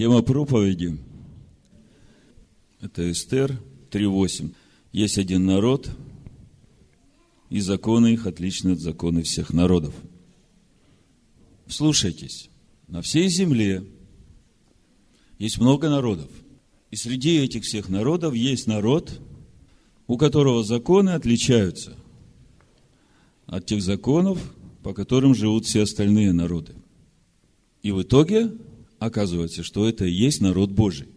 Тема проповеди – это Эстер 3.8. Есть один народ, и законы их отличны от законов всех народов. Слушайтесь, на всей земле есть много народов. И среди этих всех народов есть народ, у которого законы отличаются от тех законов, по которым живут все остальные народы. И в итоге оказывается, что это и есть народ Божий.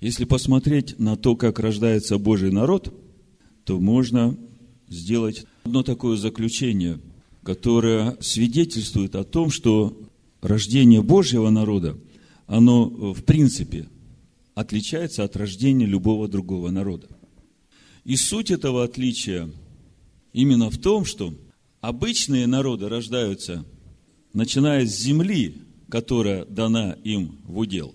Если посмотреть на то, как рождается Божий народ, то можно сделать одно такое заключение, которое свидетельствует о том, что рождение Божьего народа, оно в принципе отличается от рождения любого другого народа. И суть этого отличия именно в том, что обычные народы рождаются – начиная с земли, которая дана им в удел.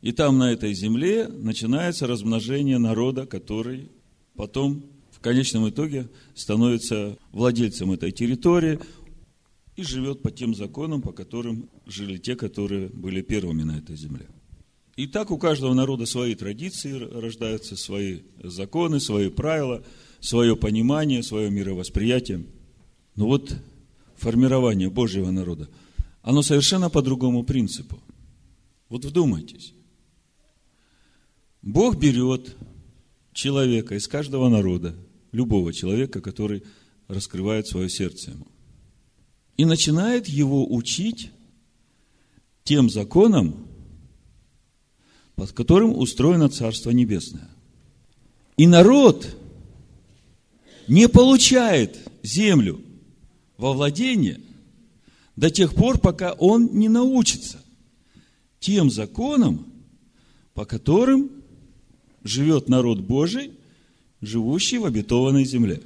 И там, на этой земле, начинается размножение народа, который потом, в конечном итоге, становится владельцем этой территории и живет по тем законам, по которым жили те, которые были первыми на этой земле. И так у каждого народа свои традиции рождаются, свои законы, свои правила, свое понимание, свое мировосприятие. Но вот формирования Божьего народа, оно совершенно по другому принципу. Вот вдумайтесь. Бог берет человека из каждого народа, любого человека, который раскрывает свое сердце ему, и начинает его учить тем законам, под которым устроено Царство Небесное. И народ не получает землю – во владение до тех пор, пока он не научится тем законам, по которым живет народ Божий, живущий в обетованной земле.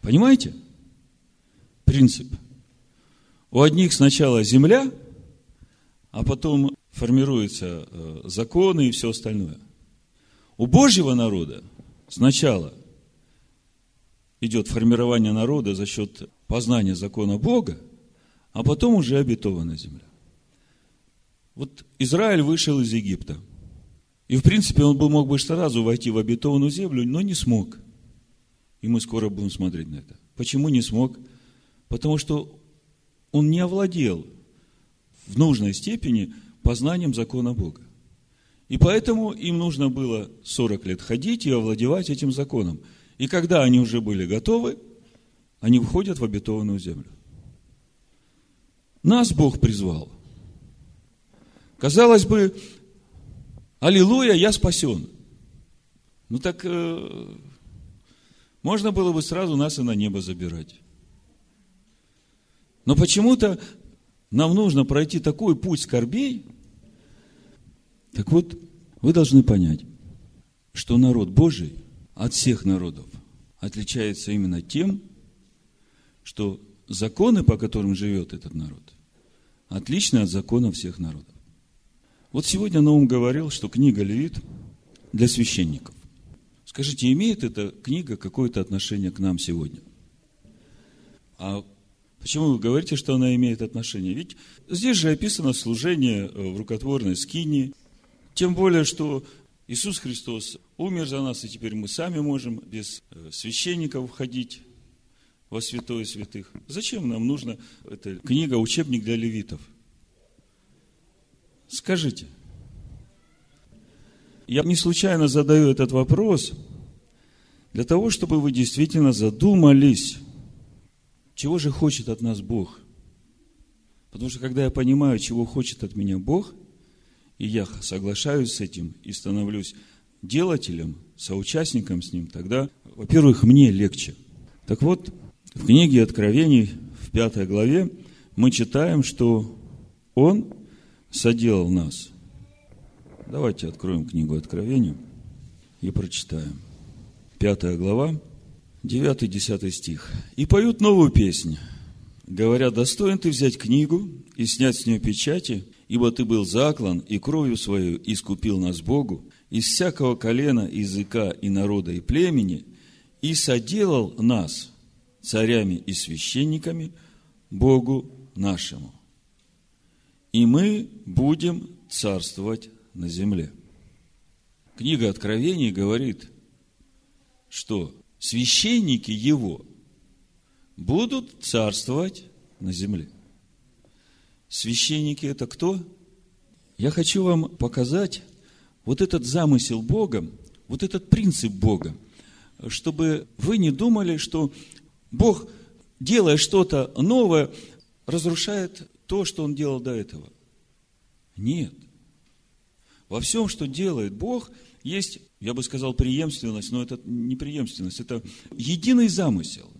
Понимаете? Принцип. У одних сначала земля, а потом формируются э, законы и все остальное. У Божьего народа сначала идет формирование народа за счет познание закона Бога, а потом уже обетованная земля. Вот Израиль вышел из Египта. И, в принципе, он бы мог бы сразу войти в обетованную землю, но не смог. И мы скоро будем смотреть на это. Почему не смог? Потому что он не овладел в нужной степени познанием закона Бога. И поэтому им нужно было 40 лет ходить и овладевать этим законом. И когда они уже были готовы, они входят в обетованную землю. Нас Бог призвал. Казалось бы, аллилуйя, я спасен. Ну так, э, можно было бы сразу нас и на небо забирать. Но почему-то нам нужно пройти такой путь скорбей. Так вот, вы должны понять, что народ Божий от всех народов отличается именно тем, что законы, по которым живет этот народ, отличны от законов всех народов. Вот сегодня Наум говорил, что книга Левит для священников. Скажите, имеет эта книга какое-то отношение к нам сегодня? А почему вы говорите, что она имеет отношение? Ведь здесь же описано служение э, в рукотворной скине. Тем более, что Иисус Христос умер за нас, и теперь мы сами можем без э, священников входить во святое святых. Зачем нам нужна эта книга, учебник для левитов? Скажите. Я не случайно задаю этот вопрос для того, чтобы вы действительно задумались, чего же хочет от нас Бог. Потому что когда я понимаю, чего хочет от меня Бог, и я соглашаюсь с этим и становлюсь делателем, соучастником с ним, тогда, во-первых, мне легче. Так вот, в книге Откровений, в пятой главе, мы читаем, что Он соделал нас. Давайте откроем книгу Откровений и прочитаем. Пятая глава, 9-10 стих. «И поют новую песнь, говоря, достоин ты взять книгу и снять с нее печати, ибо ты был заклан и кровью свою искупил нас Богу из всякого колена, языка и народа и племени, и соделал нас – царями и священниками Богу нашему. и мы будем царствовать на земле. Книга Откровений говорит, что священники его будут царствовать на земле. Священники это кто? Я хочу вам показать вот этот замысел Бога, вот этот принцип Бога, чтобы вы не думали, что Бог, делая что-то новое, разрушает то, что Он делал до этого. Нет. Во всем, что делает Бог, есть, я бы сказал, преемственность, но это не преемственность, это единый замысел.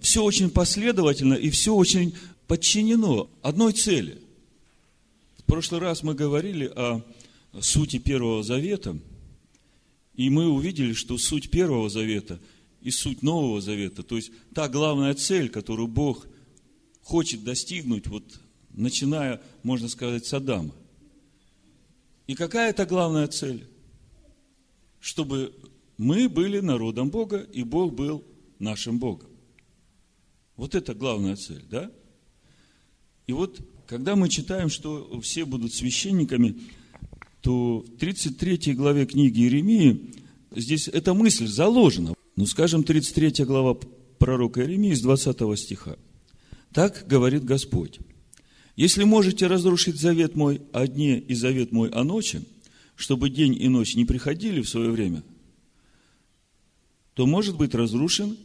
Все очень последовательно и все очень подчинено одной цели. В прошлый раз мы говорили о сути Первого Завета, и мы увидели, что суть Первого Завета и суть Нового Завета, то есть та главная цель, которую Бог хочет достигнуть, вот начиная, можно сказать, с Адама. И какая это главная цель? Чтобы мы были народом Бога, и Бог был нашим Богом. Вот это главная цель, да? И вот, когда мы читаем, что все будут священниками, то в 33 главе книги Иеремии здесь эта мысль заложена. Ну, скажем, 33 глава пророка Иеремии с 20 стиха. Так говорит Господь. Если можете разрушить завет мой о дне и завет мой о ночи, чтобы день и ночь не приходили в свое время, то может быть разрушен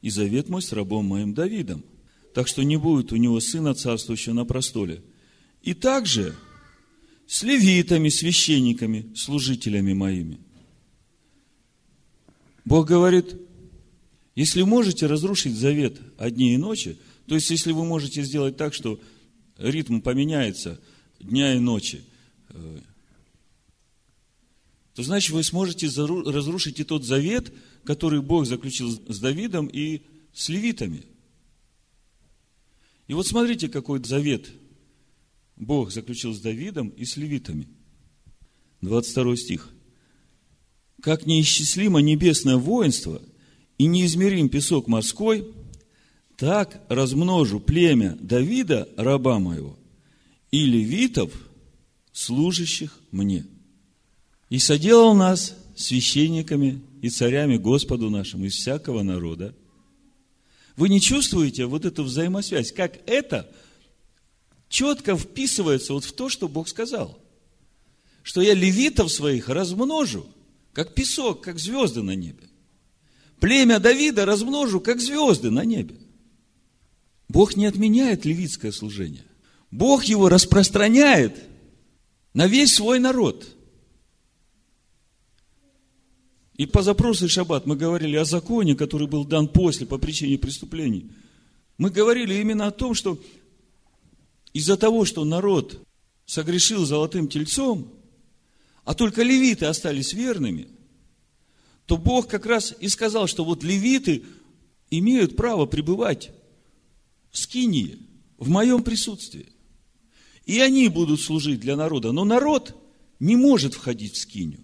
и завет мой с рабом моим Давидом. Так что не будет у него сына царствующего на престоле. И также с левитами, священниками, служителями моими. Бог говорит, если можете разрушить завет о дне и ночи, то есть если вы можете сделать так, что ритм поменяется дня и ночи, э, то значит вы сможете разрушить и тот завет, который Бог заключил с Давидом и с левитами. И вот смотрите, какой завет Бог заключил с Давидом и с левитами. 22 стих. «Как неисчислимо небесное воинство и неизмерим песок морской – так размножу племя Давида, раба моего, и левитов, служащих мне. И соделал нас священниками и царями Господу нашему из всякого народа. Вы не чувствуете вот эту взаимосвязь, как это четко вписывается вот в то, что Бог сказал. Что я левитов своих размножу, как песок, как звезды на небе. Племя Давида размножу, как звезды на небе. Бог не отменяет левитское служение. Бог его распространяет на весь свой народ. И по запросу Шаббат мы говорили о законе, который был дан после, по причине преступлений. Мы говорили именно о том, что из-за того, что народ согрешил золотым тельцом, а только левиты остались верными, то Бог как раз и сказал, что вот левиты имеют право пребывать в скинии, в моем присутствии. И они будут служить для народа. Но народ не может входить в скинию.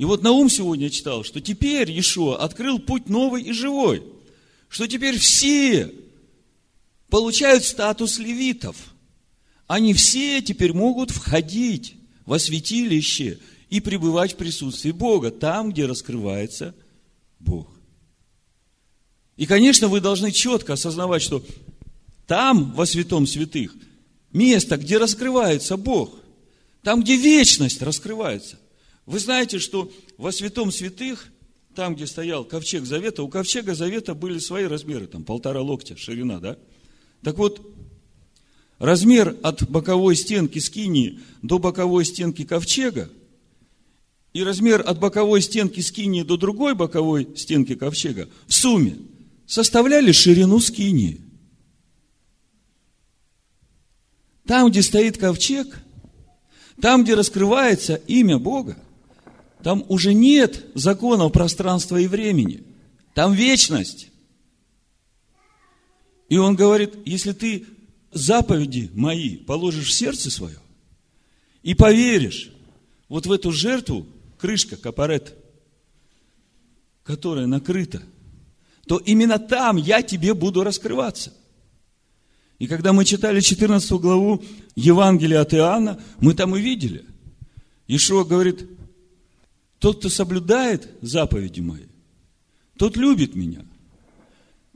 И вот Наум сегодня читал, что теперь Иешуа открыл путь новый и живой. Что теперь все получают статус левитов. Они все теперь могут входить во святилище и пребывать в присутствии Бога, там, где раскрывается Бог. И, конечно, вы должны четко осознавать, что там, во святом святых, место, где раскрывается Бог, там, где вечность раскрывается. Вы знаете, что во святом святых, там, где стоял ковчег завета, у ковчега завета были свои размеры, там полтора локтя ширина, да? Так вот, размер от боковой стенки скинии до боковой стенки ковчега и размер от боковой стенки скинии до другой боковой стенки ковчега в сумме – составляли ширину скинии. Там, где стоит ковчег, там, где раскрывается имя Бога, там уже нет законов пространства и времени. Там вечность. И он говорит, если ты заповеди мои положишь в сердце свое и поверишь вот в эту жертву, крышка, капарет, которая накрыта – то именно там я тебе буду раскрываться. И когда мы читали 14 главу Евангелия от Иоанна, мы там и видели. Ишуа говорит, тот, кто соблюдает заповеди мои, тот любит меня.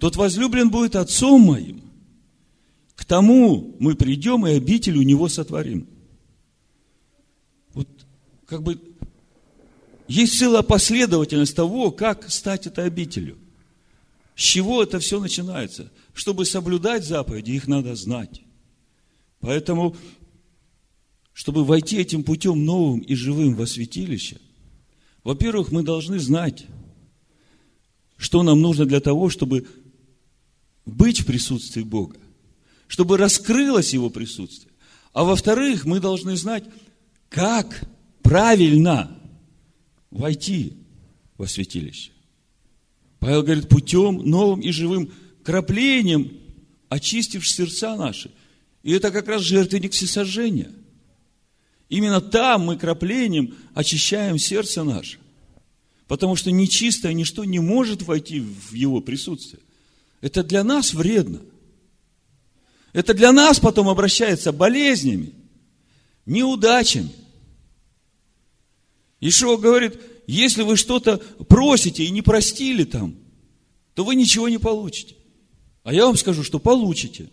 Тот возлюблен будет отцом моим. К тому мы придем и обитель у него сотворим. Вот как бы есть целая последовательность того, как стать этой обителью. С чего это все начинается? Чтобы соблюдать заповеди, их надо знать. Поэтому, чтобы войти этим путем новым и живым во святилище, во-первых, мы должны знать, что нам нужно для того, чтобы быть в присутствии Бога, чтобы раскрылось Его присутствие. А во-вторых, мы должны знать, как правильно войти во святилище. Павел говорит, путем новым и живым краплением, очистив сердца наши. И это как раз жертвенник всесожжения. Именно там мы краплением очищаем сердце наше. Потому что нечистое ничто не может войти в его присутствие. Это для нас вредно. Это для нас потом обращается болезнями, неудачами. Ишуа говорит, если вы что-то просите и не простили там, то вы ничего не получите. А я вам скажу, что получите.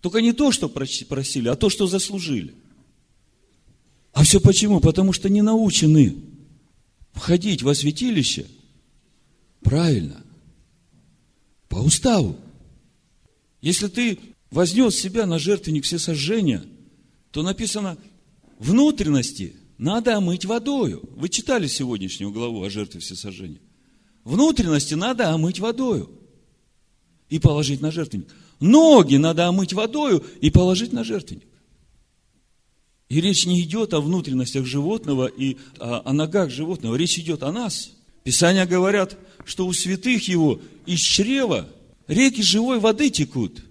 Только не то, что просили, а то, что заслужили. А все почему? Потому что не научены входить во святилище правильно, по уставу. Если ты вознес себя на жертвенник всесожжения, то написано внутренности – надо омыть водою. Вы читали сегодняшнюю главу о жертве всесожжения. Внутренности надо омыть водою и положить на жертвенник. Ноги надо омыть водою и положить на жертвенник. И речь не идет о внутренностях животного и о, о ногах животного. Речь идет о нас. Писания говорят, что у святых его из чрева реки живой воды текут.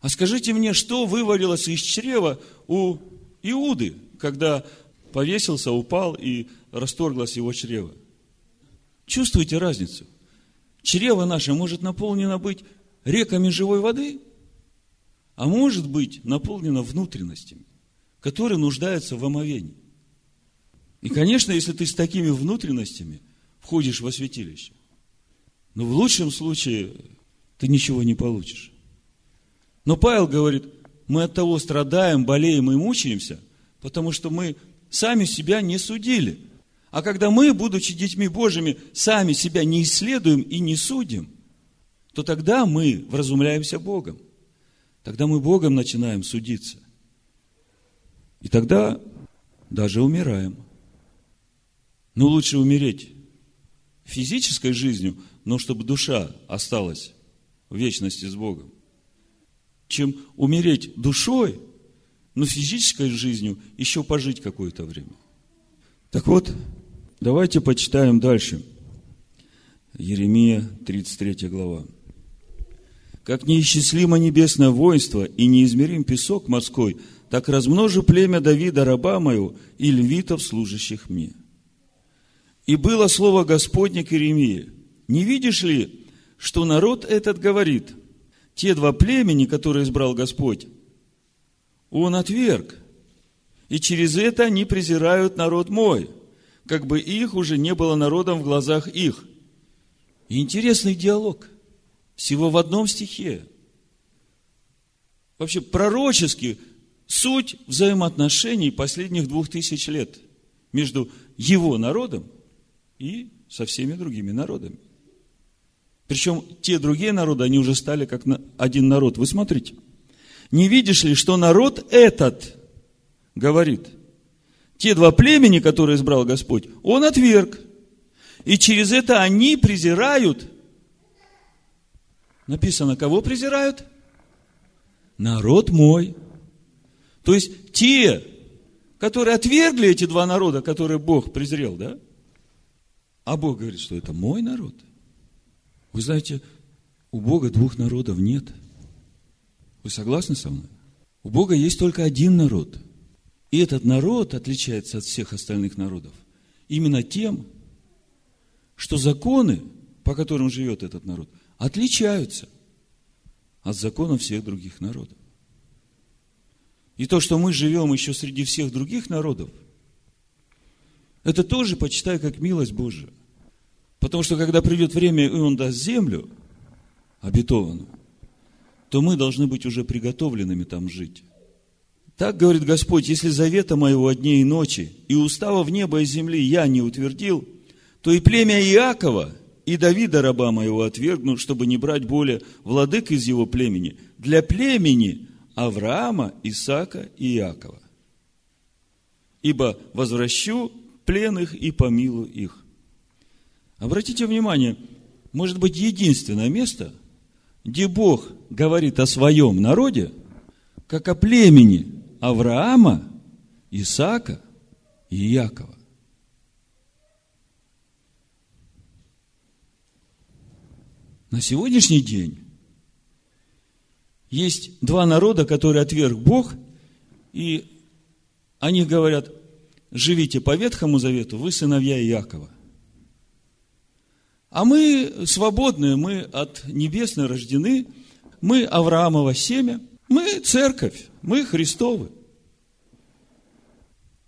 А скажите мне, что вывалилось из чрева у Иуды, когда повесился, упал и расторглось его чрево. Чувствуете разницу? Чрево наше может наполнено быть реками живой воды, а может быть наполнено внутренностями, которые нуждаются в омовении. И, конечно, если ты с такими внутренностями входишь во святилище, но в лучшем случае ты ничего не получишь. Но Павел говорит, мы от того страдаем, болеем и мучаемся, потому что мы сами себя не судили. А когда мы, будучи детьми Божьими, сами себя не исследуем и не судим, то тогда мы вразумляемся Богом. Тогда мы Богом начинаем судиться. И тогда даже умираем. Но лучше умереть физической жизнью, но чтобы душа осталась в вечности с Богом, чем умереть душой, но физической жизнью еще пожить какое-то время. Так вот, давайте почитаем дальше. Еремия, 33 глава. «Как неисчислимо небесное воинство и неизмерим песок морской, так размножу племя Давида, раба мою, и львитов, служащих мне». И было слово Господне к Иеремии. «Не видишь ли, что народ этот говорит, те два племени, которые избрал Господь, он отверг. И через это они презирают народ мой, как бы их уже не было народом в глазах их. Интересный диалог. Всего в одном стихе. Вообще пророчески суть взаимоотношений последних двух тысяч лет между его народом и со всеми другими народами. Причем те другие народы, они уже стали как один народ. Вы смотрите – не видишь ли, что народ этот говорит, те два племени, которые избрал Господь, он отверг. И через это они презирают. Написано, кого презирают? Народ мой. То есть те, которые отвергли эти два народа, которые Бог презрел, да? А Бог говорит, что это мой народ. Вы знаете, у Бога двух народов нет – вы согласны со мной? У Бога есть только один народ. И этот народ отличается от всех остальных народов именно тем, что законы, по которым живет этот народ, отличаются. от закона всех других народов. И то, что мы живем еще среди всех других народов, это тоже почитай как милость Божия. Потому что когда придет время, и Он даст землю обетованную, то мы должны быть уже приготовленными там жить. Так говорит Господь, если завета моего дней и ночи, и устава в небо и земли я не утвердил, то и племя Иакова, и Давида, раба моего, отвергну, чтобы не брать более владык из его племени, для племени Авраама, Исаака и Иакова. Ибо возвращу пленных и помилую их. Обратите внимание, может быть, единственное место, где Бог говорит о своем народе, как о племени Авраама, Исаака и Якова. На сегодняшний день есть два народа, которые отверг Бог, и они говорят, живите по Ветхому Завету, вы сыновья Иакова. А мы свободные, мы от небесной рождены, мы Авраамова семя, мы церковь, мы Христовы.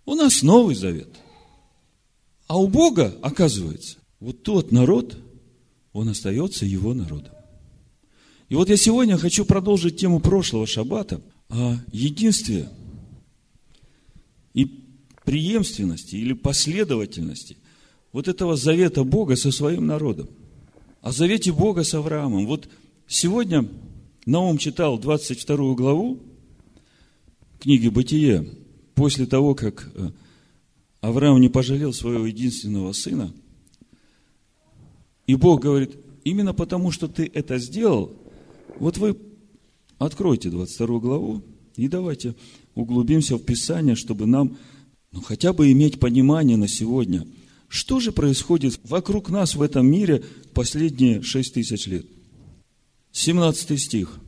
У нас Новый Завет. А у Бога, оказывается, вот тот народ, он остается его народом. И вот я сегодня хочу продолжить тему прошлого шаббата о единстве и преемственности или последовательности вот этого завета Бога со своим народом. О завете Бога с Авраамом. Вот сегодня Наум читал 22 главу книги «Бытие», после того, как э, Авраам не пожалел своего единственного сына, и Бог говорит, именно потому, что ты это сделал, вот вы откройте 22 главу и давайте углубимся в Писание, чтобы нам ну, хотя бы иметь понимание на сегодня, что же происходит вокруг нас в этом мире последние 6 тысяч лет – 17 стих.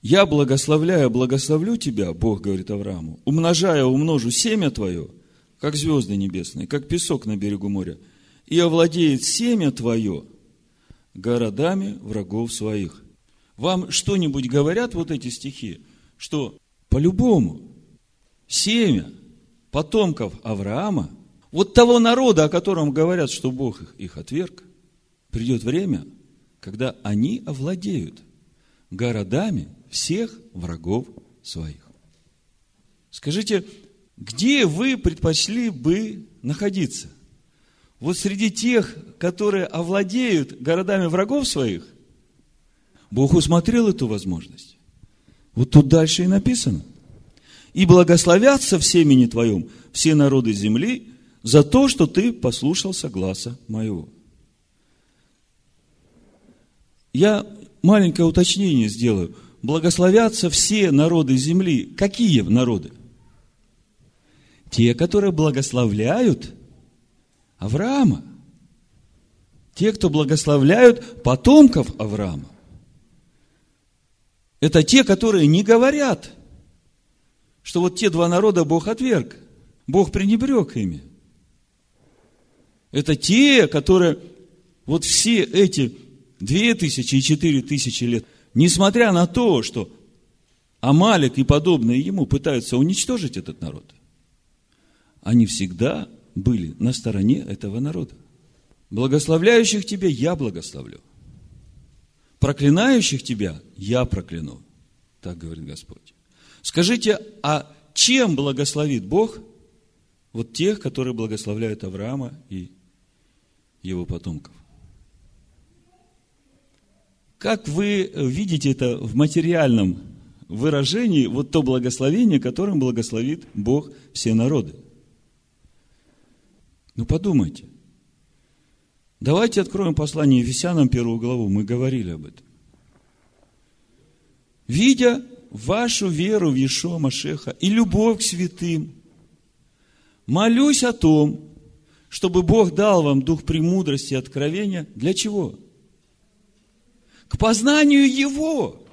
«Я благословляю, благословлю тебя, Бог говорит Аврааму, умножая, умножу семя твое, как звезды небесные, как песок на берегу моря, и овладеет семя твое городами врагов своих». Вам что-нибудь говорят вот эти стихи, что по-любому семя потомков Авраама, вот того народа, о котором говорят, что Бог их, их отверг, придет время – когда они овладеют городами всех врагов своих. Скажите, где вы предпочли бы находиться? Вот среди тех, которые овладеют городами врагов своих, Бог усмотрел эту возможность. Вот тут дальше и написано. И благословятся в семени твоем все народы земли за то, что ты послушался гласа моего. Я маленькое уточнение сделаю. Благословятся все народы земли. Какие народы? Те, которые благословляют Авраама. Те, кто благословляют потомков Авраама. Это те, которые не говорят, что вот те два народа Бог отверг. Бог пренебрег ими. Это те, которые вот все эти две тысячи и четыре тысячи лет, несмотря на то, что Амалик и подобные ему пытаются уничтожить этот народ, они всегда были на стороне этого народа. Благословляющих тебя я благословлю. Проклинающих тебя я прокляну. Так говорит Господь. Скажите, а чем благословит Бог вот тех, которые благословляют Авраама и его потомков? Как вы видите это в материальном выражении, вот то благословение, которым благословит Бог все народы? Ну подумайте. Давайте откроем послание Ефесянам первую главу, мы говорили об этом. Видя вашу веру в Иешуа Машеха и любовь к святым, молюсь о том, чтобы Бог дал вам дух премудрости и откровения. Для чего? к познанию Его,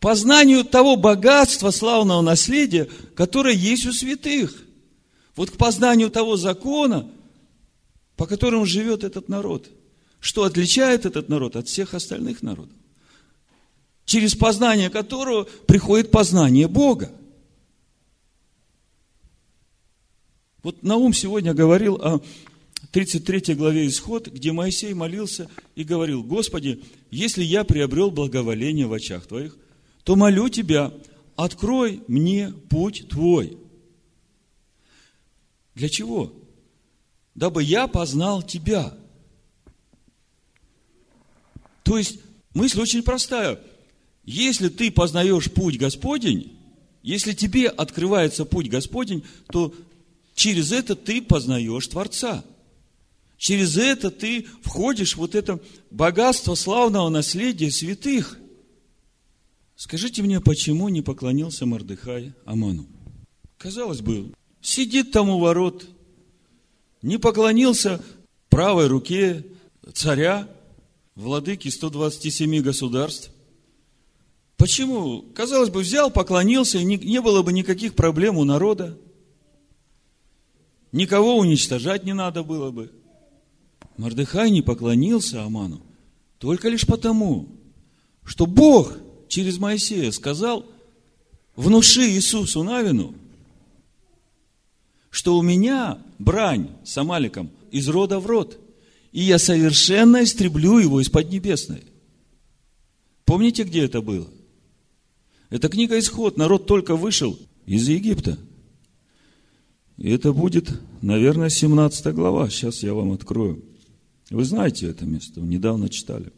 познанию того богатства, славного наследия, которое есть у святых. Вот к познанию того закона, по которому живет этот народ. что отличает этот народ от всех остальных народов, через познание которого приходит познание Бога. Вот Наум сегодня говорил о 33 главе Исход, где Моисей молился и говорил, Господи, если я приобрел благоволение в очах Твоих, то молю Тебя, открой мне путь Твой. Для чего? Дабы я познал Тебя. То есть, мысль очень простая. Если ты познаешь путь Господень, если тебе открывается путь Господень, то через это ты познаешь Творца – Через это ты входишь в вот это богатство славного наследия святых. Скажите мне, почему не поклонился Мордыхай Аману? Казалось бы, сидит там у ворот, не поклонился правой руке царя, владыки 127 государств. Почему? Казалось бы, взял, поклонился, и не, не было бы никаких проблем у народа. Никого уничтожать не надо было бы. Мордыхай не поклонился Аману только лишь потому, что Бог через Моисея сказал, внуши Иисусу Навину, что у меня брань с Амаликом из рода в род, и я совершенно истреблю его из Поднебесной. Помните, где это было? Это книга Исход. Народ только вышел из Египта. И это будет, наверное, 17 глава. Сейчас я вам открою. Вы знаете это место, недавно читали.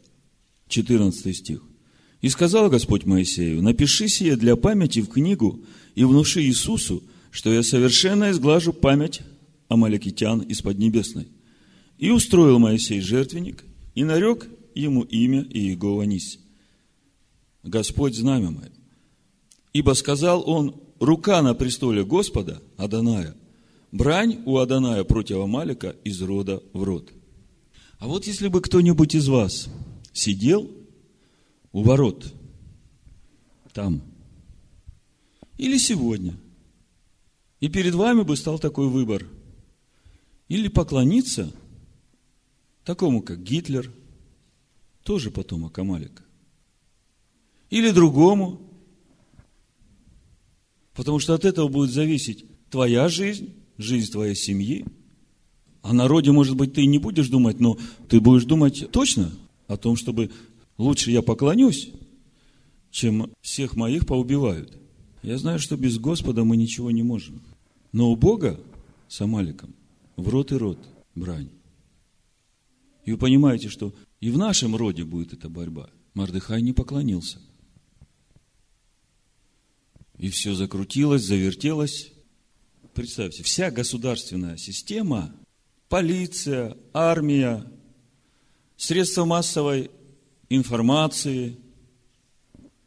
14 стих. «И сказал Господь Моисею, напиши сие для памяти в книгу и внуши Иисусу, что я совершенно изглажу память Амаликитян из Поднебесной. И устроил Моисей жертвенник, и нарек ему имя Иегова Нись. Господь знамя мое. Ибо сказал он, рука на престоле Господа, Аданая, брань у Аданая против Амалика из рода в род. А вот если бы кто-нибудь из вас сидел у ворот, там, или сегодня, и перед вами бы стал такой выбор, или поклониться такому, как Гитлер, тоже потомок Амалика, или другому, потому что от этого будет зависеть твоя жизнь, жизнь твоей семьи – о народе, может быть, ты и не будешь думать, но ты будешь думать точно о том, чтобы лучше я поклонюсь, чем всех моих поубивают. Я знаю, что без Господа мы ничего не можем. Но у Бога с Амаликом в рот и рот брань. И вы понимаете, что и в нашем роде будет эта борьба. Мардыхай не поклонился. И все закрутилось, завертелось. Представьте, вся государственная система полиция, армия, средства массовой информации,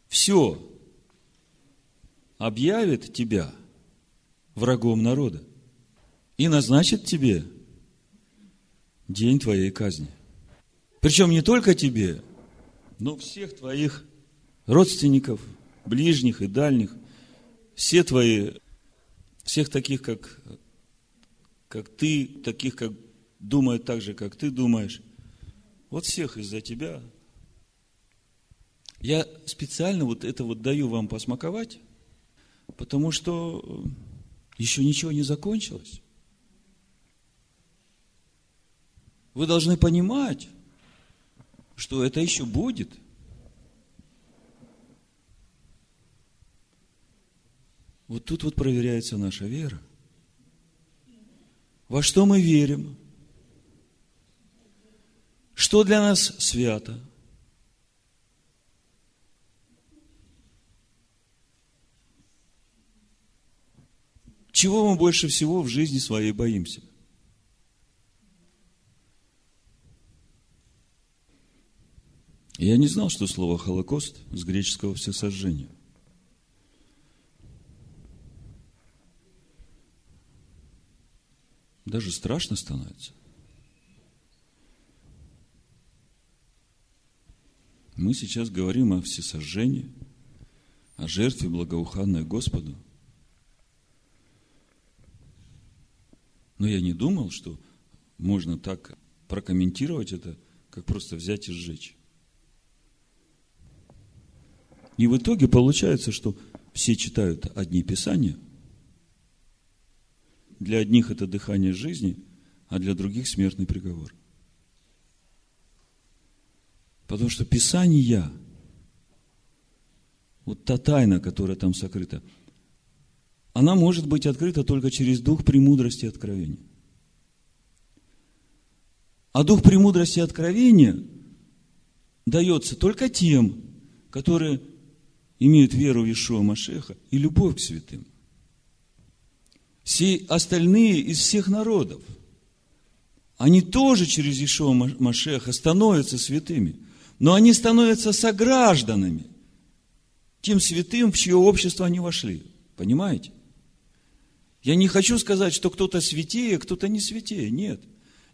все объявит тебя врагом народа и назначит тебе день твоей казни. Причем не только тебе, но всех твоих родственников, ближних и дальних, все твои, всех таких, как как ты, таких, как думают так же, как ты думаешь. Вот всех из-за тебя. Я специально вот это вот даю вам посмаковать, потому что еще ничего не закончилось. Вы должны понимать, что это еще будет. Вот тут вот проверяется наша вера – во что мы верим, что для нас свято. Чего мы больше всего в жизни своей боимся? Я не знал, что слово «Холокост» с греческого «всесожжение». Даже страшно становится. Мы сейчас говорим о всесожжении, о жертве благоуханной Господу. Но я не думал, что можно так прокомментировать это, как просто взять и сжечь. И в итоге получается, что все читают одни писания. Для одних это дыхание жизни, а для других смертный приговор. Потому что Писания, вот та тайна, которая там сокрыта, она может быть открыта только через дух премудрости и откровения. А дух премудрости и откровения дается только тем, которые имеют веру в Ишуа Машеха и любовь к святым. Все остальные из всех народов, они тоже через Ишуа Машеха становятся святыми, но они становятся согражданами тем святым, в чье общество они вошли. Понимаете? Я не хочу сказать, что кто-то святее, кто-то не святее. Нет.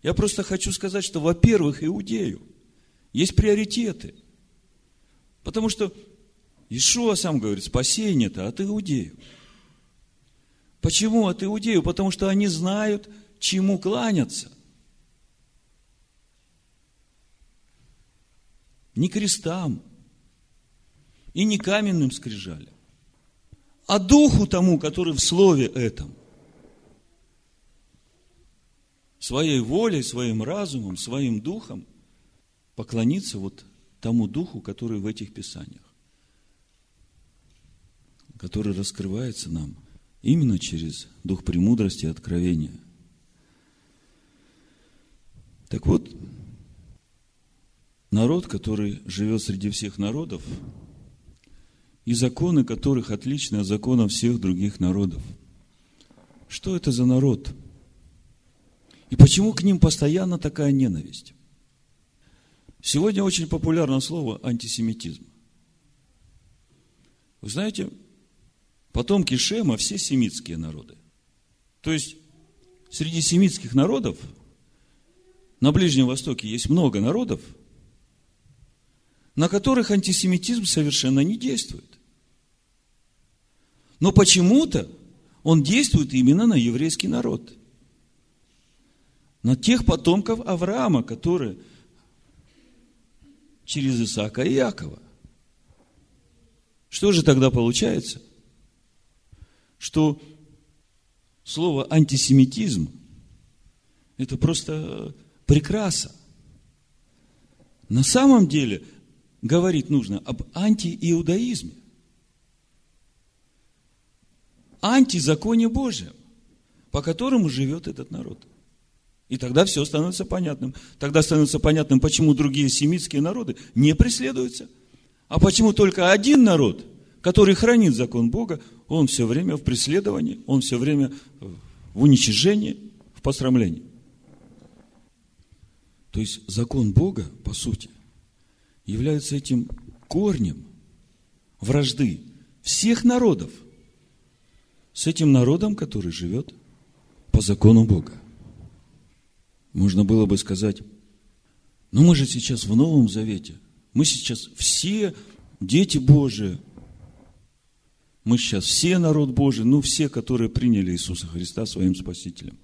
Я просто хочу сказать, что, во-первых, иудею есть приоритеты. Потому что Ишуа сам говорит, спасение-то от иудеев. Почему от иудеев? Потому что они знают, чему кланяться. Не крестам и не каменным скрижалям, а духу тому, который в слове этом. Своей волей, своим разумом, своим духом поклониться вот тому духу, который в этих писаниях который раскрывается нам именно через дух премудрости и откровения. Так вот, народ, который живет среди всех народов, и законы которых отличны от законов всех других народов. Что это за народ? И почему к ним постоянно такая ненависть? Сегодня очень популярно слово антисемитизм. Вы знаете, Потомки Шема все семитские народы. То есть, среди семитских народов на Ближнем Востоке есть много народов, на которых антисемитизм совершенно не действует. Но почему-то он действует именно на еврейский народ. На тех потомков Авраама, которые через Исаака и Якова. Что же тогда получается? что слово антисемитизм – это просто прекраса. На самом деле говорить нужно об антииудаизме, антизаконе Божьем, по которому живет этот народ. И тогда все становится понятным. Тогда становится понятным, почему другие семитские народы не преследуются, а почему только один народ, который хранит закон Бога, он все время в преследовании, он все время в уничижении, в посрамлении. То есть закон Бога, по сути, является этим корнем вражды всех народов с этим народом, который живет по закону Бога. Можно было бы сказать, ну мы же сейчас в Новом Завете, мы сейчас все дети Божии, мы сейчас все народ Божий, ну все, которые приняли Иисуса Христа своим Спасителем.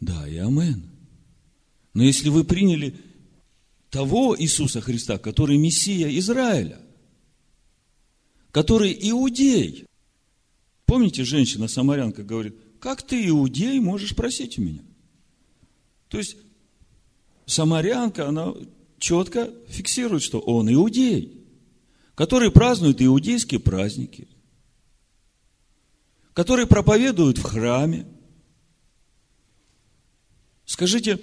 Да, и амен. Но если вы приняли того Иисуса Христа, который Мессия Израиля, который иудей, помните, женщина-самарянка говорит, как ты, иудей, можешь просить у меня? То есть, самарянка, она четко фиксирует, что он иудей которые празднуют иудейские праздники, которые проповедуют в храме. Скажите,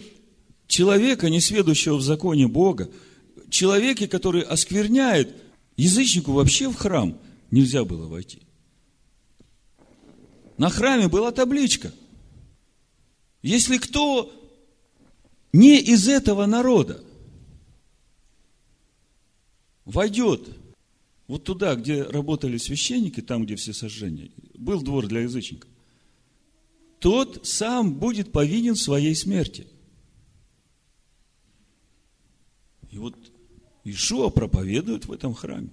человека, не сведущего в законе Бога, человеке, который оскверняет, язычнику вообще в храм нельзя было войти. На храме была табличка. Если кто не из этого народа войдет вот туда, где работали священники, там, где все сожжения, был двор для язычников. Тот сам будет повинен в своей смерти. И вот Ишуа проповедует в этом храме.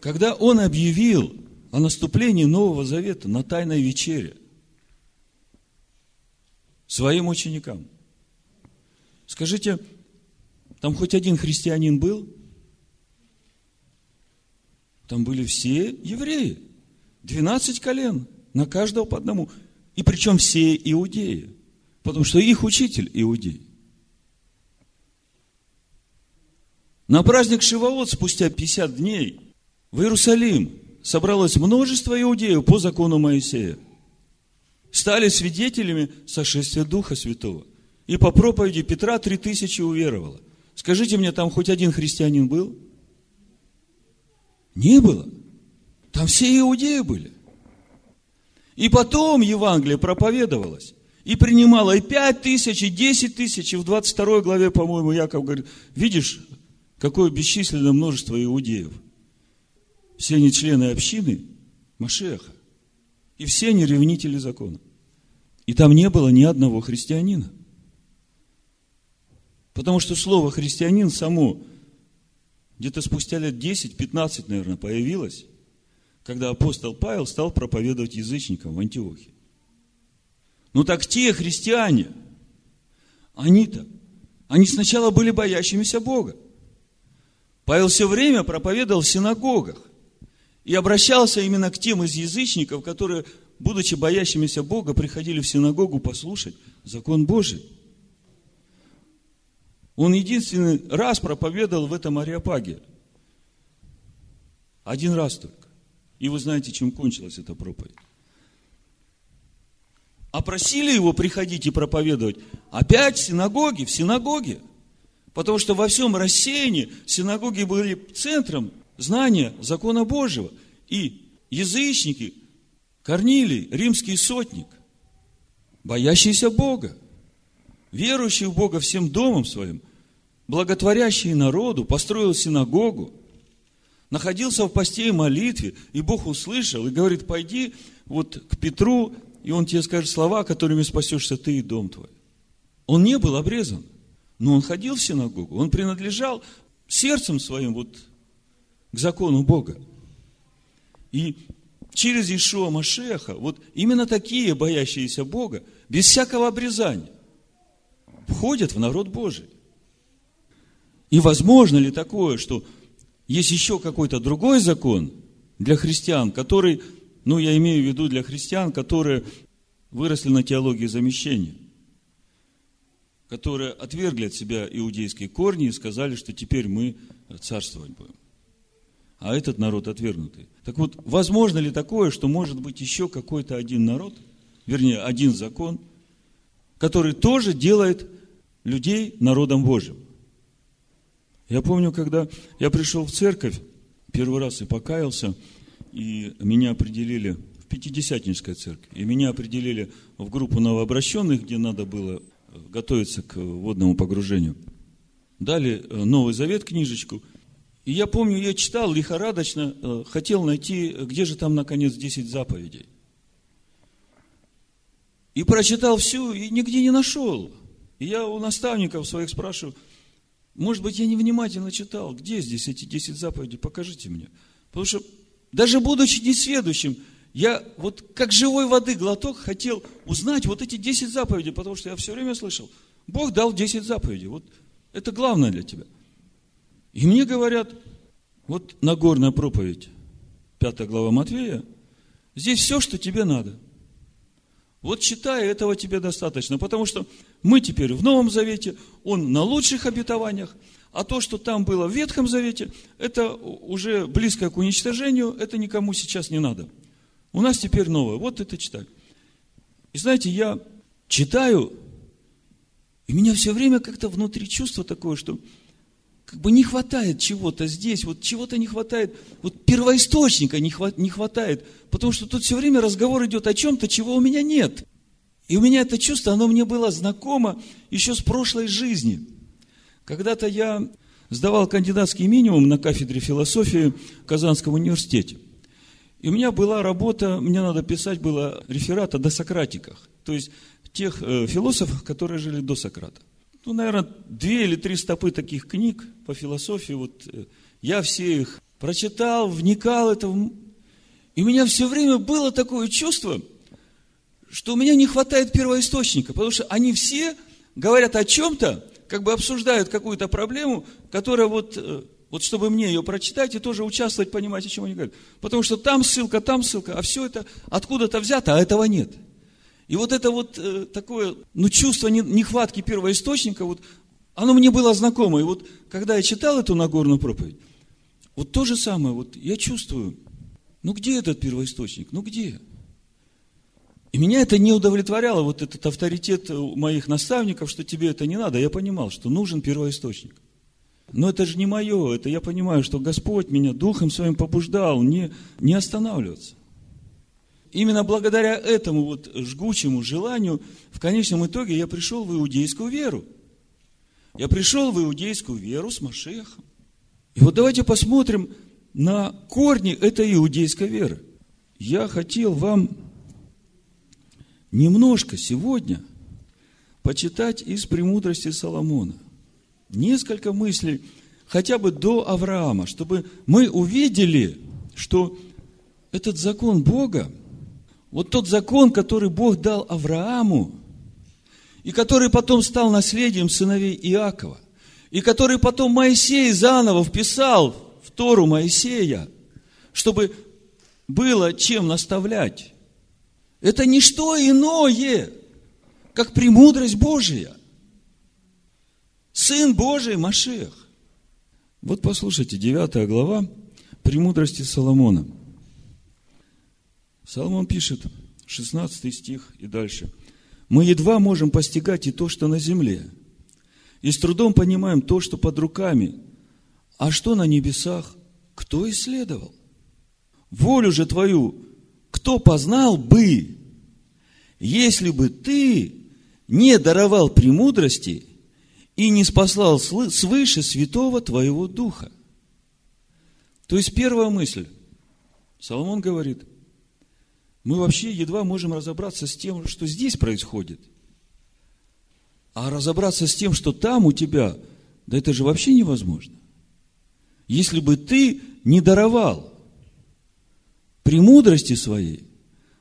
Когда он объявил о наступлении Нового Завета на Тайной вечере своим ученикам, Скажите, там хоть один христианин был? Там были все евреи. 12 колен, на каждого по одному. И причем все иудеи. Потому что их учитель иудей. На праздник Шивоот спустя 50 дней в Иерусалим собралось множество иудеев по закону Моисея. Стали свидетелями сошествия Духа Святого. И по проповеди Петра три тысячи уверовало. Скажите мне, там хоть один христианин был? Не было. Там все иудеи были. И потом Евангелие проповедовалось. И принимало и пять тысяч, и десять тысяч. И в 22 главе, по-моему, Яков говорит, видишь, какое бесчисленное множество иудеев. Все они члены общины Машеха. И все они ревнители закона. И там не было ни одного христианина. Потому что слово христианин само где-то спустя лет 10-15, наверное, появилось, когда апостол Павел стал проповедовать язычникам в Антиохии. Ну так те христиане, они-то, они сначала были боящимися Бога. Павел все время проповедовал в синагогах и обращался именно к тем из язычников, которые, будучи боящимися Бога, приходили в синагогу послушать закон Божий. Он единственный раз проповедовал в этом Ариапаге. Один раз только. И вы знаете, чем кончилась эта проповедь. А просили его приходить и проповедовать опять в синагоге, в синагоге. Потому что во всем рассеянии синагоги были центром знания закона Божьего. И язычники, Корнилий, римский сотник, боящийся Бога, верующий в Бога всем домом своим, благотворящий народу, построил синагогу, находился в посте и молитве, и Бог услышал и говорит, пойди вот к Петру, и он тебе скажет слова, которыми спасешься ты и дом твой. Он не был обрезан, но он ходил в синагогу, он принадлежал сердцем своим вот к закону Бога. И через Ишуа Машеха, вот именно такие, боящиеся Бога, без всякого обрезания, входят в народ Божий. И возможно ли такое, что есть еще какой-то другой закон для христиан, который, ну, я имею в виду для христиан, которые выросли на теологии замещения, которые отвергли от себя иудейские корни и сказали, что теперь мы царствовать будем. А этот народ отвергнутый. Так вот, возможно ли такое, что может быть еще какой-то один народ, вернее, один закон, который тоже делает людей народом Божьим? Я помню, когда я пришел в церковь первый раз и покаялся, и меня определили в Пятидесятнической церкви, и меня определили в группу новообращенных, где надо было готовиться к водному погружению. Дали э, Новый Завет книжечку, и я помню, я читал лихорадочно, э, хотел найти, где же там, наконец, 10 заповедей. И прочитал всю, и нигде не нашел. И я у наставников своих спрашиваю, может быть, я невнимательно читал. Где здесь эти 10 заповедей? Покажите мне. Потому что даже будучи несведущим, я вот как живой воды глоток хотел узнать вот эти 10 заповедей, потому что я все время слышал, Бог дал 10 заповедей. Вот это главное для тебя. И мне говорят, вот Нагорная проповедь, 5 глава Матвея, здесь все, что тебе надо – вот читай, этого тебе достаточно, потому что мы теперь в Новом Завете, он на лучших обетованиях, а то, что там было в Ветхом Завете, это уже близко к уничтожению, это никому сейчас не надо. У нас теперь новое, вот это читай. И знаете, я читаю, и меня все время как-то внутри чувство такое, что как бы не хватает чего-то здесь, вот чего-то не хватает, вот первоисточника не, хват, не хватает, потому что тут все время разговор идет о чем-то, чего у меня нет. И у меня это чувство, оно мне было знакомо еще с прошлой жизни. Когда-то я сдавал кандидатский минимум на кафедре философии в Казанском университете. И у меня была работа, мне надо писать было реферат о досократиках, то есть тех э, философов, которые жили до Сократа ну, наверное, две или три стопы таких книг по философии. Вот э, я все их прочитал, вникал это. И у меня все время было такое чувство, что у меня не хватает первоисточника, потому что они все говорят о чем-то, как бы обсуждают какую-то проблему, которая вот, э, вот чтобы мне ее прочитать и тоже участвовать, понимать, о чем они говорят. Потому что там ссылка, там ссылка, а все это откуда-то взято, а этого нет. И вот это вот э, такое, ну, чувство нехватки первоисточника, вот, оно мне было знакомо. И вот, когда я читал эту Нагорную проповедь, вот то же самое, вот я чувствую, ну, где этот первоисточник, ну, где? И меня это не удовлетворяло, вот этот авторитет моих наставников, что тебе это не надо. Я понимал, что нужен первоисточник. Но это же не мое, это я понимаю, что Господь меня Духом Своим побуждал не, не останавливаться. Именно благодаря этому вот жгучему желанию, в конечном итоге я пришел в иудейскую веру. Я пришел в иудейскую веру с Машехом. И вот давайте посмотрим на корни этой иудейской веры. Я хотел вам немножко сегодня почитать из «Премудрости Соломона». Несколько мыслей, хотя бы до Авраама, чтобы мы увидели, что этот закон Бога, вот тот закон, который Бог дал Аврааму, и который потом стал наследием сыновей Иакова, и который потом Моисей заново вписал в Тору Моисея, чтобы было чем наставлять это не что иное, как премудрость Божия. Сын Божий Машех. Вот послушайте, 9 глава премудрости Соломона. Соломон пишет, 16 стих и дальше. Мы едва можем постигать и то, что на земле, и с трудом понимаем то, что под руками, а что на небесах, кто исследовал? Волю же твою кто познал бы, если бы ты не даровал премудрости и не спаслал свыше святого твоего духа? То есть первая мысль. Соломон говорит, мы вообще едва можем разобраться с тем, что здесь происходит. А разобраться с тем, что там у тебя, да это же вообще невозможно. Если бы ты не даровал премудрости своей,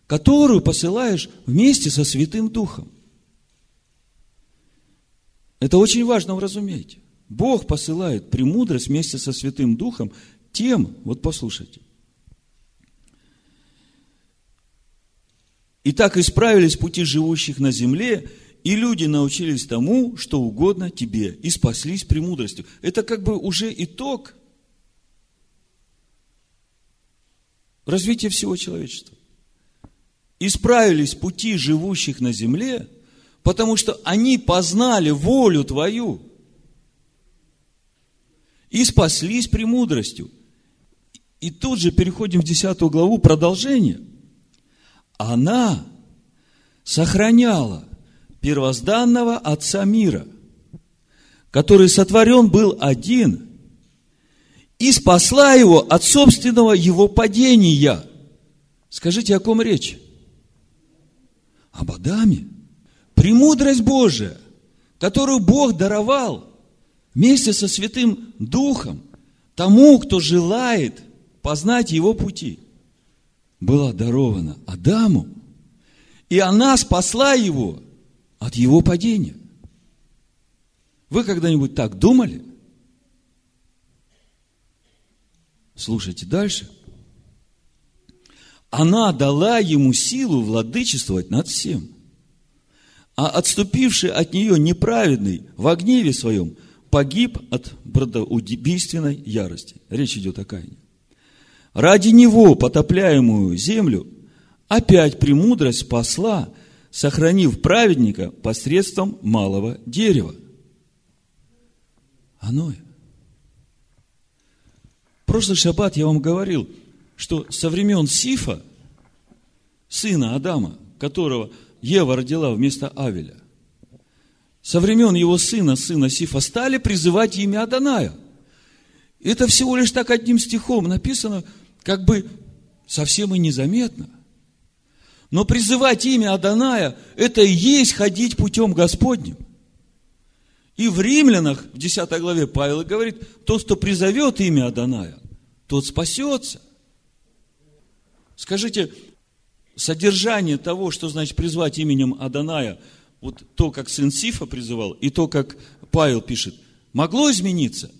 которую посылаешь вместе со Святым Духом. Это очень важно уразуметь. Бог посылает премудрость вместе со Святым Духом тем, вот послушайте. И так исправились пути живущих на земле, и люди научились тому, что угодно тебе, и спаслись премудростью. Это как бы уже итог развитие всего человечества. Исправились пути живущих на земле, потому что они познали волю Твою и спаслись премудростью. И тут же переходим в 10 главу, продолжение. Она сохраняла первозданного Отца мира, который сотворен был один – и спасла его от собственного его падения. Скажите, о ком речь? Об Адаме. Премудрость Божия, которую Бог даровал вместе со Святым Духом тому, кто желает познать его пути, была дарована Адаму, и она спасла его от его падения. Вы когда-нибудь так думали? Слушайте дальше. Она дала ему силу владычествовать над всем. А отступивший от нее неправедный в гневе своем погиб от бродоубийственной ярости. Речь идет о Каине. Ради него потопляемую землю опять премудрость спасла, сохранив праведника посредством малого дерева. Оно прошлый шаббат я вам говорил, что со времен Сифа, сына Адама, которого Ева родила вместо Авеля, со времен его сына, сына Сифа, стали призывать имя Аданая. Это всего лишь так одним стихом написано, как бы совсем и незаметно. Но призывать имя Аданая, это и есть ходить путем Господним. И в Римлянах, в 10 главе Павел говорит, тот, кто призовет имя Аданая, тот спасется. Скажите, содержание того, что значит призвать именем Аданая, вот то, как сын Сифа призывал, и то, как Павел пишет, могло измениться?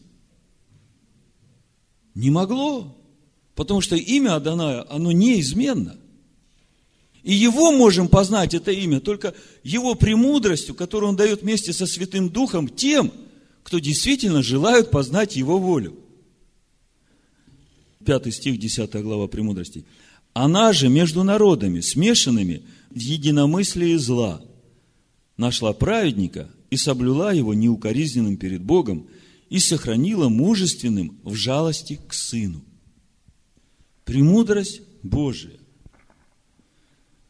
Не могло. Потому что имя Адоная, оно неизменно. И его можем познать, это имя, только его премудростью, которую он дает вместе со Святым Духом тем, кто действительно желают познать его волю. Пятый стих, 10 глава премудрости. Она же между народами, смешанными в единомыслии зла, нашла праведника и соблюла его неукоризненным перед Богом и сохранила мужественным в жалости к сыну. Премудрость Божия.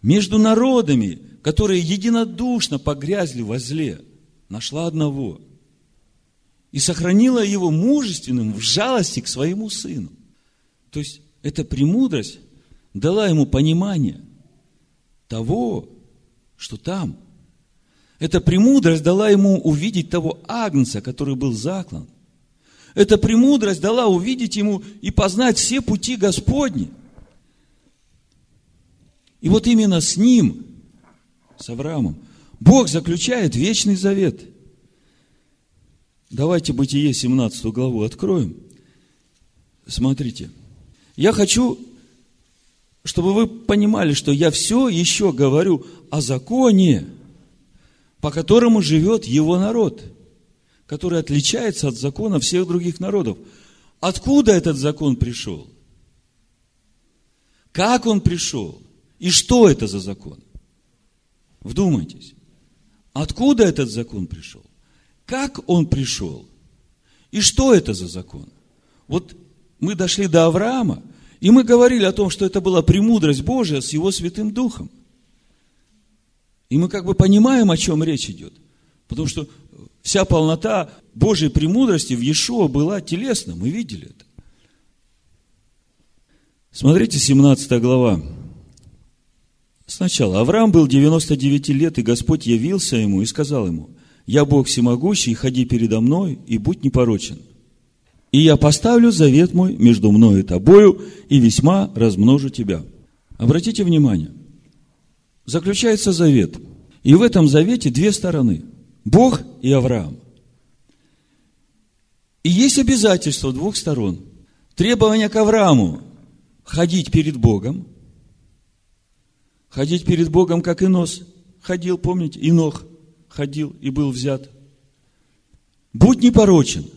Между народами, которые единодушно погрязли во зле, нашла одного и сохранила его мужественным в жалости к своему сыну. То есть, эта премудрость дала ему понимание того, что там. Эта премудрость дала ему увидеть того агнца, который был заклан. Эта премудрость дала увидеть ему и познать все пути Господни. И вот именно с ним, с Авраамом, Бог заключает вечный завет. Давайте Бытие 17 главу откроем. Смотрите. Я хочу, чтобы вы понимали, что я все еще говорю о законе, по которому живет его народ – который отличается от закона всех других народов. Откуда этот закон пришел? Как он пришел? И что это за закон? Вдумайтесь. Откуда этот закон пришел? Как он пришел? И что это за закон? Вот мы дошли до Авраама, и мы говорили о том, что это была премудрость Божия с его Святым Духом. И мы как бы понимаем, о чем речь идет. Потому что Вся полнота Божьей премудрости в Иешуа была телесна, мы видели это. Смотрите, 17 глава. Сначала. Авраам был 99 лет, и Господь явился ему и сказал ему, «Я Бог всемогущий, ходи передо мной и будь непорочен. И я поставлю завет мой между мною и тобою, и весьма размножу тебя». Обратите внимание, заключается завет. И в этом завете две стороны – Бог и Авраам. И есть обязательства двух сторон. Требования к Аврааму – ходить перед Богом. Ходить перед Богом, как Инос ходил, помните, Инох ходил и был взят. Будь непорочен.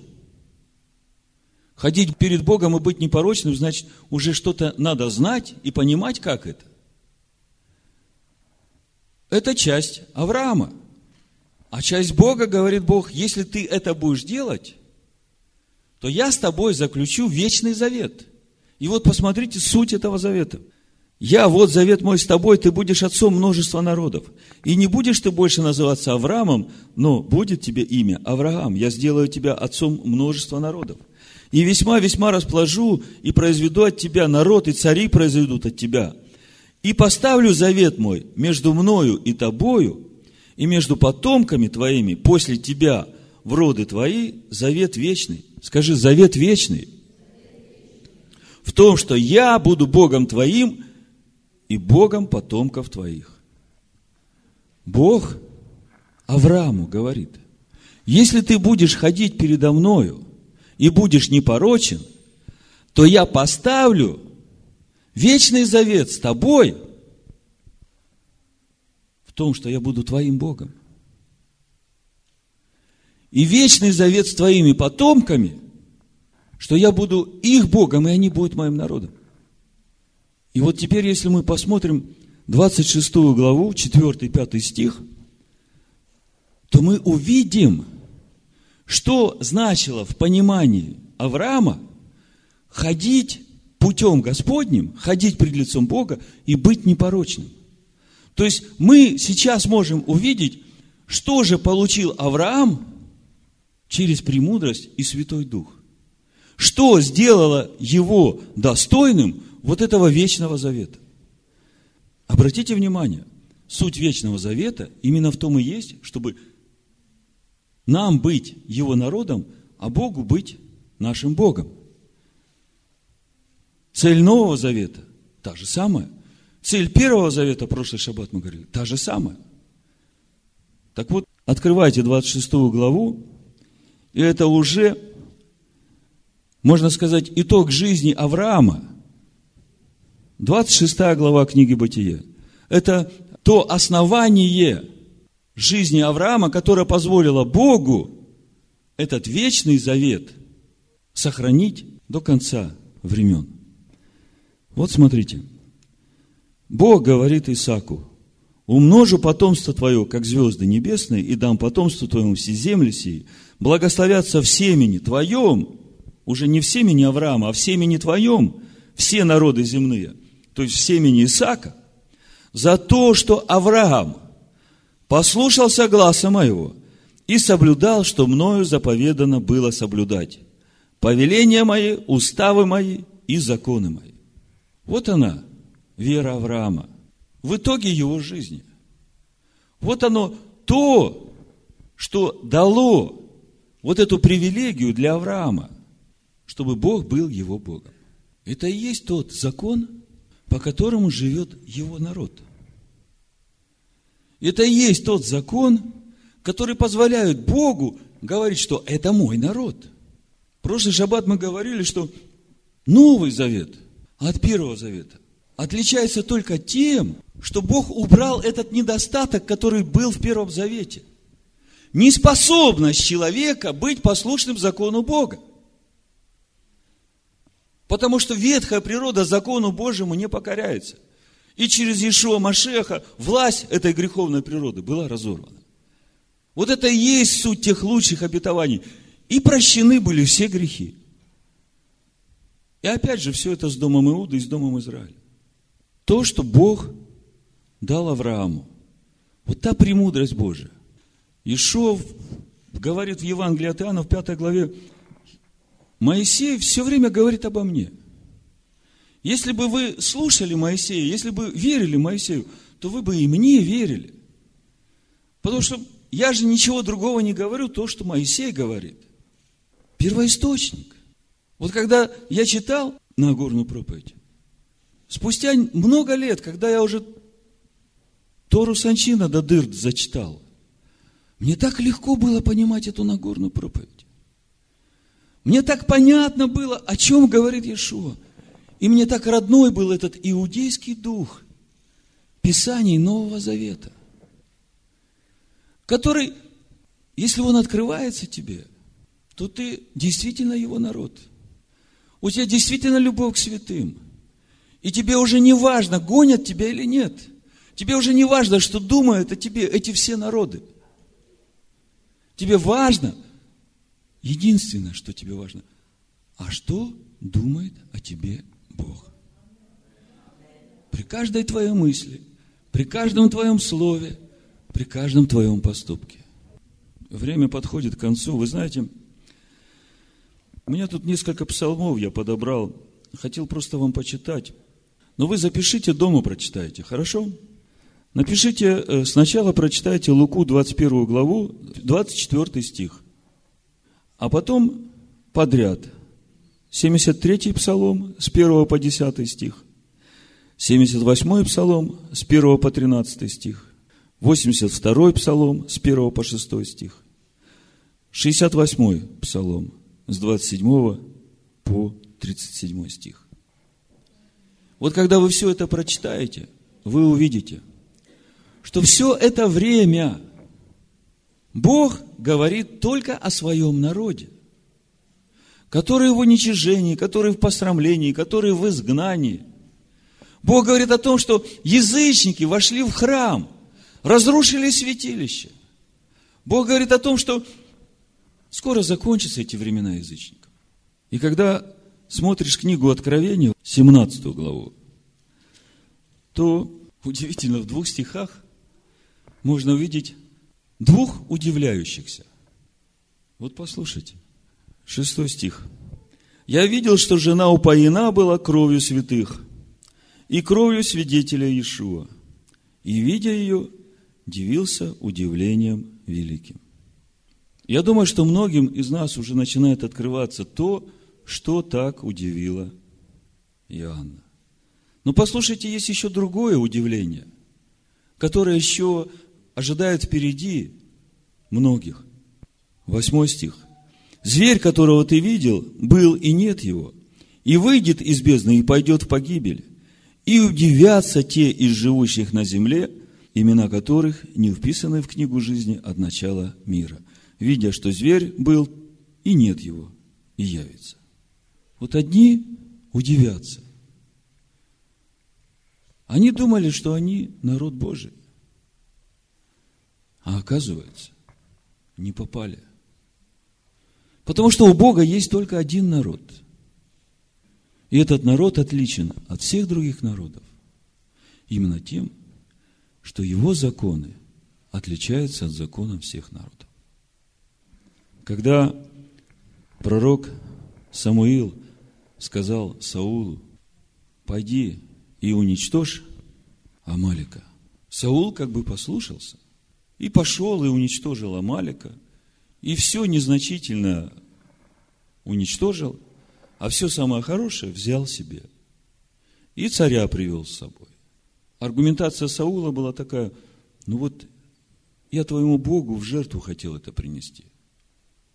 Ходить перед Богом и быть непорочным, значит, уже что-то надо знать и понимать, как это. Это часть Авраама – а часть Бога, говорит Бог, если ты это будешь делать, то я с тобой заключу вечный завет. И вот посмотрите суть этого завета. Я, вот завет мой с тобой, ты будешь отцом множества народов. И не будешь ты больше называться Авраамом, но будет тебе имя Авраам. Я сделаю тебя отцом множества народов. И весьма-весьма расположу и произведу от тебя народ, и цари произведут от тебя. И поставлю завет мой между мною и тобою, и между потомками твоими после тебя в роды твои завет вечный. Скажи, завет вечный. В том, что я буду Богом твоим и Богом потомков твоих. Бог Аврааму говорит, если ты будешь ходить передо мною и будешь непорочен, то я поставлю вечный завет с тобой – том, что я буду твоим Богом. И вечный завет с твоими потомками, что я буду их Богом, и они будут моим народом. И вот теперь, если мы посмотрим 26 главу, 4-5 стих, то мы увидим, что значило в понимании Авраама ходить путем Господним, ходить пред лицом Бога и быть непорочным. То есть мы сейчас можем увидеть, что же получил Авраам через премудрость и Святой Дух. Что сделало его достойным вот этого вечного завета. Обратите внимание, суть вечного завета именно в том и есть, чтобы нам быть его народом, а Богу быть нашим Богом. Цель Нового Завета та же самая – Цель Первого Завета, прошлый шаббат мы говорили, та же самая. Так вот, открывайте 26 главу И это уже, можно сказать, итог жизни Авраама. 26 глава книги Бытия. Это то основание жизни Авраама, которое позволило Богу этот вечный завет сохранить до конца времен. Вот смотрите. Бог говорит Исаку, умножу потомство твое, как звезды небесные, и дам потомству твоему все земли сии, благословятся в семени твоем, уже не в семени Авраама, а в семени твоем, все народы земные, то есть в семени Исаака, за то, что Авраам послушался гласа моего и соблюдал, что мною заповедано было соблюдать. Повеления мои, уставы мои и законы мои. Вот она, вера Авраама. В итоге его жизни. Вот оно то, что дало вот эту привилегию для Авраама, чтобы Бог был его Богом. Это и есть тот закон, по которому живет его народ. Это и есть тот закон, который позволяет Богу говорить, что это мой народ. В прошлый шаббат мы говорили, что Новый Завет от Первого Завета отличается только тем, что Бог убрал этот недостаток, который был в Первом Завете. Неспособность человека быть послушным закону Бога. Потому что ветхая природа закону Божьему не покоряется. И через Иешуа Машеха власть этой греховной природы была разорвана. Вот это и есть суть тех лучших обетований. И прощены были все грехи. И опять же, все это с домом Иуды и с домом Израиля. То, что Бог дал Аврааму. Вот та премудрость Божия. Ишов говорит в Евангелии от Иоанна в пятой главе, Моисей все время говорит обо мне. Если бы вы слушали Моисея, если бы верили Моисею, то вы бы и мне верили. Потому что я же ничего другого не говорю, то, что Моисей говорит. Первоисточник. Вот когда я читал Нагорную проповедь, спустя много лет, когда я уже Тору Санчина до дыр зачитал, мне так легко было понимать эту Нагорную проповедь. Мне так понятно было, о чем говорит Иешуа. И мне так родной был этот иудейский дух Писаний Нового Завета, который, если он открывается тебе, то ты действительно его народ. У тебя действительно любовь к святым. И тебе уже не важно, гонят тебя или нет. Тебе уже не важно, что думают о тебе эти все народы. Тебе важно – Единственное, что тебе важно, а что думает о тебе Бог? При каждой твоей мысли, при каждом твоем слове, при каждом твоем поступке. Время подходит к концу. Вы знаете, у меня тут несколько псалмов я подобрал. Хотел просто вам почитать. Но вы запишите дома, прочитайте, хорошо? Напишите, э, сначала прочитайте Луку 21 главу, 24 стих а потом подряд. 73-й псалом с 1 по 10 стих, 78-й псалом с 1 по 13 стих, 82-й псалом с 1 по 6 стих, 68-й псалом с 27 по 37 стих. Вот когда вы все это прочитаете, вы увидите, что все это время – Бог говорит только о своем народе, который в уничижении, который в посрамлении, который в изгнании. Бог говорит о том, что язычники вошли в храм, разрушили святилище. Бог говорит о том, что скоро закончатся эти времена язычников. И когда смотришь книгу Откровения, 17 главу, то удивительно, в двух стихах можно увидеть двух удивляющихся. Вот послушайте, шестой стих. «Я видел, что жена упоена была кровью святых и кровью свидетеля Иешуа, и, видя ее, дивился удивлением великим». Я думаю, что многим из нас уже начинает открываться то, что так удивило Иоанна. Но послушайте, есть еще другое удивление, которое еще ожидает впереди многих. Восьмой стих. Зверь, которого ты видел, был и нет его, и выйдет из бездны и пойдет в погибель. И удивятся те из живущих на земле, имена которых не вписаны в книгу жизни от начала мира, видя, что зверь был и нет его, и явится. Вот одни удивятся. Они думали, что они народ Божий. А оказывается, не попали. Потому что у Бога есть только один народ. И этот народ отличен от всех других народов. Именно тем, что его законы отличаются от законов всех народов. Когда пророк Самуил сказал Саулу, пойди и уничтожь Амалика. Саул как бы послушался и пошел и уничтожил Амалика, и все незначительно уничтожил, а все самое хорошее взял себе. И царя привел с собой. Аргументация Саула была такая, ну вот я твоему Богу в жертву хотел это принести.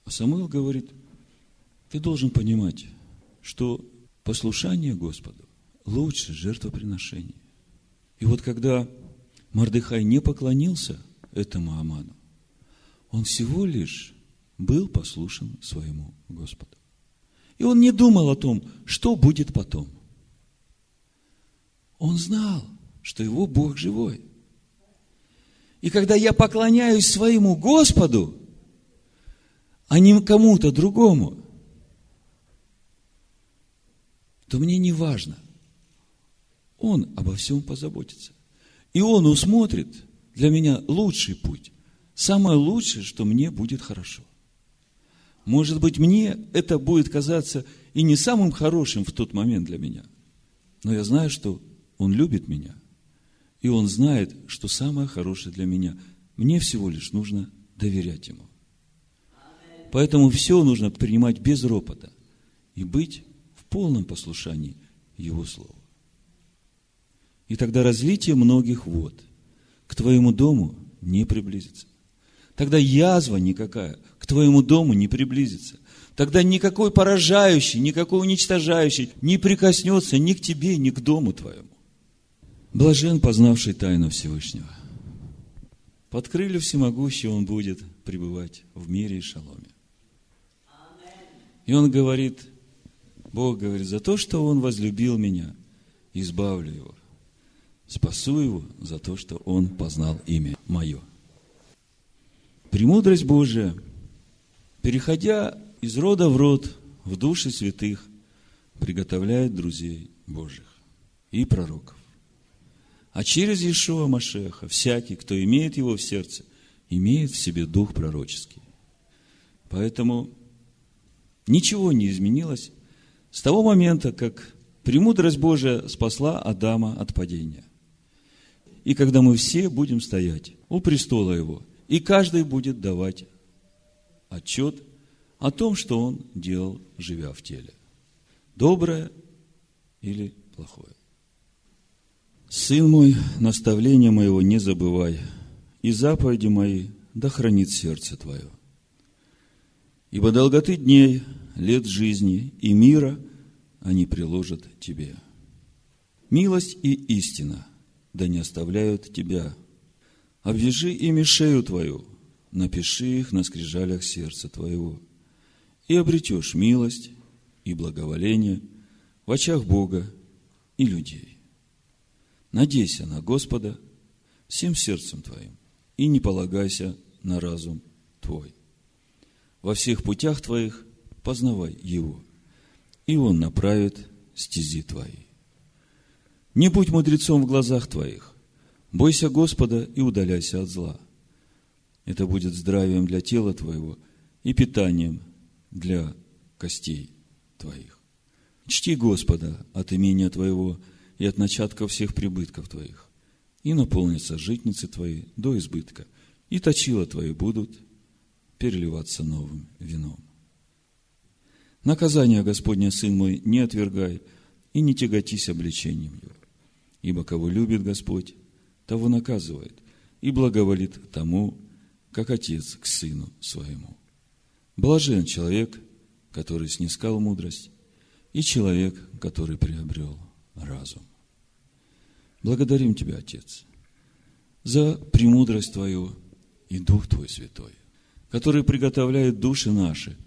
А Самуил говорит, ты должен понимать, что послушание Господу лучше жертвоприношения. И вот когда Мардыхай не поклонился этому Аману, он всего лишь был послушен своему Господу. И он не думал о том, что будет потом. Он знал, что его Бог живой. И когда я поклоняюсь своему Господу, а не кому-то другому, то мне не важно. Он обо всем позаботится. И Он усмотрит для меня лучший путь. Самое лучшее, что мне будет хорошо. Может быть, мне это будет казаться и не самым хорошим в тот момент для меня. Но я знаю, что Он любит меня. И Он знает, что самое хорошее для меня. Мне всего лишь нужно доверять Ему. Поэтому все нужно принимать без ропота и быть полном послушании Его Слову. И тогда разлитие многих вод к твоему дому не приблизится. Тогда язва никакая к твоему дому не приблизится. Тогда никакой поражающий, никакой уничтожающий не прикоснется ни к тебе, ни к дому твоему. Блажен, познавший тайну Всевышнего. Под крылья всемогущего он будет пребывать в мире и шаломе. И он говорит, Бог говорит, за то, что он возлюбил меня, избавлю его. Спасу его за то, что он познал имя мое. Премудрость Божия, переходя из рода в род, в души святых, приготовляет друзей Божьих и пророков. А через Иешуа Машеха всякий, кто имеет его в сердце, имеет в себе дух пророческий. Поэтому ничего не изменилось с того момента, как премудрость Божия спасла Адама от падения. И когда мы все будем стоять у престола Его, и каждый будет давать отчет о том, что он делал, живя в теле. Доброе или плохое. Сын мой, наставление моего не забывай, и заповеди мои да хранит сердце твое. Ибо долготы дней, лет жизни и мира они приложат тебе. Милость и истина – да не оставляют тебя. Обвяжи ими шею твою, напиши их на скрижалях сердца твоего, и обретешь милость и благоволение в очах Бога и людей. Надейся на Господа всем сердцем твоим и не полагайся на разум твой. Во всех путях твоих познавай Его, и Он направит стези твои. Не будь мудрецом в глазах твоих. Бойся Господа и удаляйся от зла. Это будет здравием для тела твоего и питанием для костей твоих. Чти Господа от имения твоего и от начатка всех прибытков твоих, и наполнятся житницы твои до избытка, и точила твои будут переливаться новым вином. Наказание Господня, Сын мой, не отвергай и не тяготись обличением его. Ибо кого любит Господь, того наказывает и благоволит тому, как отец к сыну своему. Блажен человек, который снискал мудрость, и человек, который приобрел разум. Благодарим Тебя, Отец, за премудрость Твою и Дух Твой Святой, который приготовляет души наши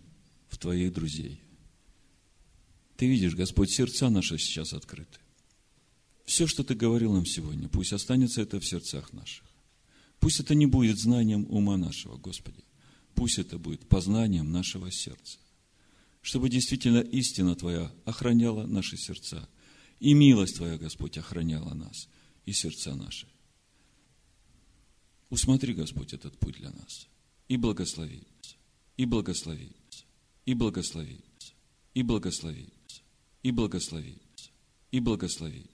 в Твоих друзей. Ты видишь, Господь, сердца наши сейчас открыты. Все, что Ты говорил нам сегодня, пусть останется это в сердцах наших. Пусть это не будет знанием ума нашего, Господи. Пусть это будет познанием нашего сердца. Чтобы действительно истина Твоя охраняла наши сердца. И милость Твоя, Господь, охраняла нас и сердца наши. Усмотри, Господь, этот путь для нас. И благослови, и благослови, и благослови, и благослови, и благослови, и благослови.